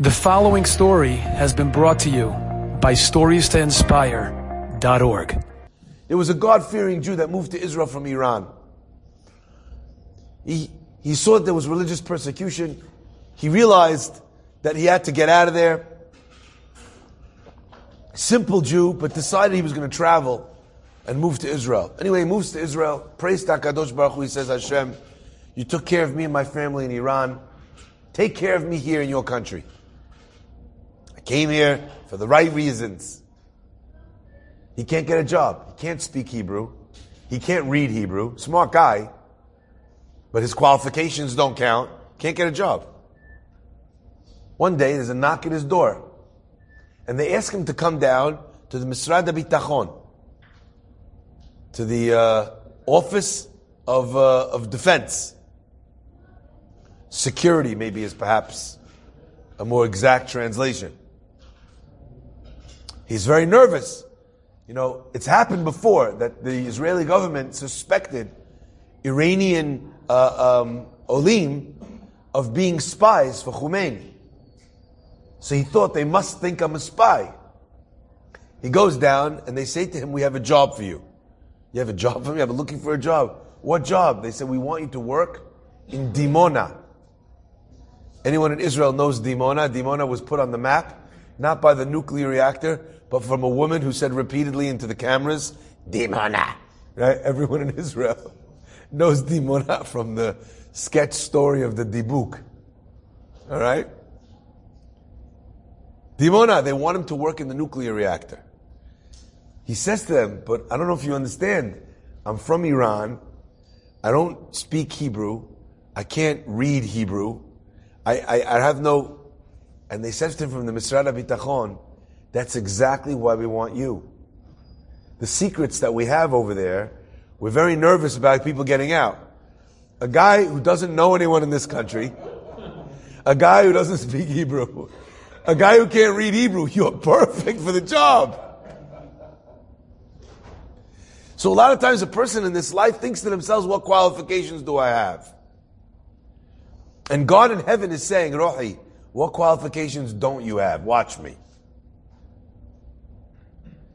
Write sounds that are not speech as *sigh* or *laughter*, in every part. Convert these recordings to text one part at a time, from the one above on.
The following story has been brought to you by StoriesToInspire.org. There was a God fearing Jew that moved to Israel from Iran. He, he saw that there was religious persecution. He realized that he had to get out of there. Simple Jew, but decided he was going to travel and move to Israel. Anyway, he moves to Israel, prays to HaKadosh Baruch Hu. He says, Hashem, you took care of me and my family in Iran. Take care of me here in your country. Came here for the right reasons. He can't get a job. He can't speak Hebrew. He can't read Hebrew. Smart guy. But his qualifications don't count. Can't get a job. One day there's a knock at his door. And they ask him to come down to the Misrad Bitachon, to the uh, Office of, uh, of Defense. Security, maybe, is perhaps a more exact translation. He's very nervous. You know, it's happened before that the Israeli government suspected Iranian uh, um, Olim of being spies for Khomeini. So he thought they must think I'm a spy. He goes down and they say to him, We have a job for you. You have a job for me? I'm looking for a job. What job? They said, We want you to work in Dimona. Anyone in Israel knows Dimona? Dimona was put on the map, not by the nuclear reactor, but from a woman who said repeatedly into the cameras, Dimona. Right? Everyone in Israel *laughs* knows Dimona from the sketch story of the Dibuk. All right? Dimona, they want him to work in the nuclear reactor. He says to them, but I don't know if you understand. I'm from Iran. I don't speak Hebrew. I can't read Hebrew. I, I, I have no, and they said to him from the Misrad Bitachon, that's exactly why we want you. The secrets that we have over there, we're very nervous about people getting out. A guy who doesn't know anyone in this country, a guy who doesn't speak Hebrew, a guy who can't read Hebrew, *laughs* you're perfect for the job. So a lot of times a person in this life thinks to themselves, what qualifications do I have? And God in heaven is saying, Rohi, what qualifications don't you have? Watch me.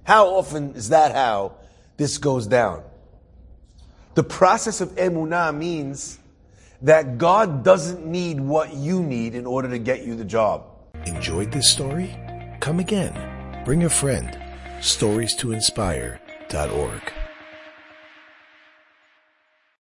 How often is that how this goes down? The process of emunah means that God doesn't need what you need in order to get you the job. Enjoyed this story? Come again. Bring a friend. Stories to inspire.org.